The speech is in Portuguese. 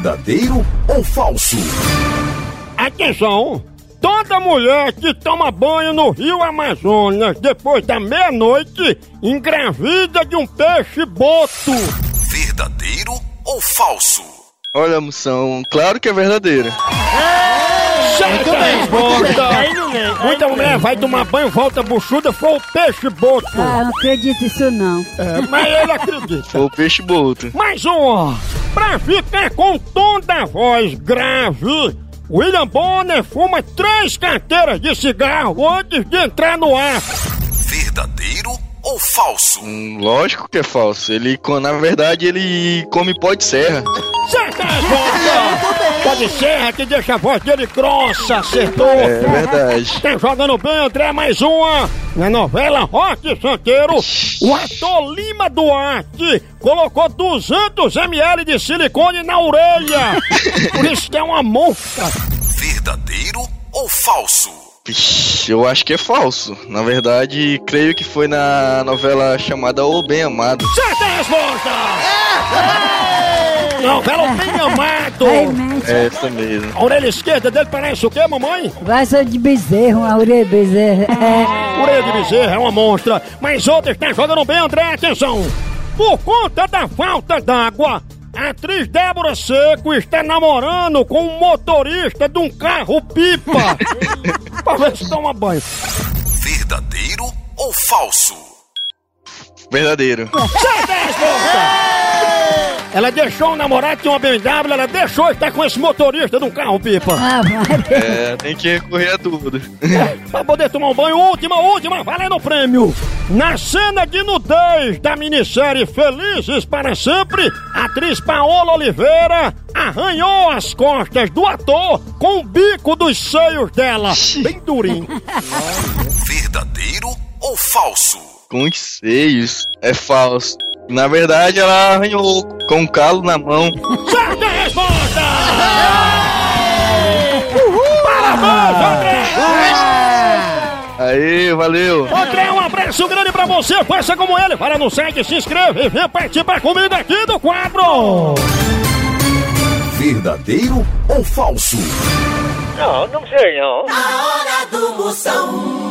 Verdadeiro ou falso? Atenção! Toda mulher que toma banho no rio Amazonas depois da meia-noite engravida de um peixe-boto. Verdadeiro ou falso? Olha, moção, claro que é verdadeira. Certa resposta! Muita mulher vai tomar banho, volta buchuda, foi o peixe-boto. Ah, não acredito nisso não. É, mas ele acredita. Foi o peixe boto. Mais um! Pra ficar com o tom da voz grave, William Bonner fuma três carteiras de cigarro antes de entrar no ar. Verdadeiro ou falso? Hum, lógico que é falso. Ele, na verdade, ele come pó de serra. Certa resposta! Pode ser que deixa a voz dele grossa, acertou! É verdade. Tá jogando bem, André, mais uma! Na novela Rock Santeiro, o ator Lima Duarte colocou 200 ml de silicone na orelha! Por isso que é uma monstro! Verdadeiro ou falso? Vixe, eu acho que é falso. Na verdade, creio que foi na novela chamada O Bem Amado. Certa resposta! Novela Bem Amado! É essa mesmo. A orelha esquerda dele parece o quê, mamãe? Vaza de bezerro, a orelha de bezerro. É. Orelha de bezerra é uma monstra, mas outra está jogando bem, André, atenção! Por conta da falta d'água, a atriz Débora Seco está namorando com um motorista de um carro pipa. pra ver se toma banho. Verdadeiro ou falso? Verdadeiro. Certa resposta! Ela deixou o namorado, tinha uma BMW, ela deixou estar com esse motorista de um carro pipa. Ah. É, tem que recorrer a tudo. pra poder tomar um banho. Última, última, valendo o prêmio. Na cena de nudez da minissérie Felizes para Sempre, a atriz Paola Oliveira arranhou as costas do ator com o bico dos seios dela. Bem durinho. Verdadeiro ou falso? Com os seios. É falso. Na verdade, ela arranhou com um calo na mão. Certa resposta! Parabéns, André! Aê, valeu. André, um abraço grande pra você. Faça como ele. Para no site, se inscreva e venha participar comigo aqui do quadro. Verdadeiro ou falso? Não, não sei não. A hora do Moção.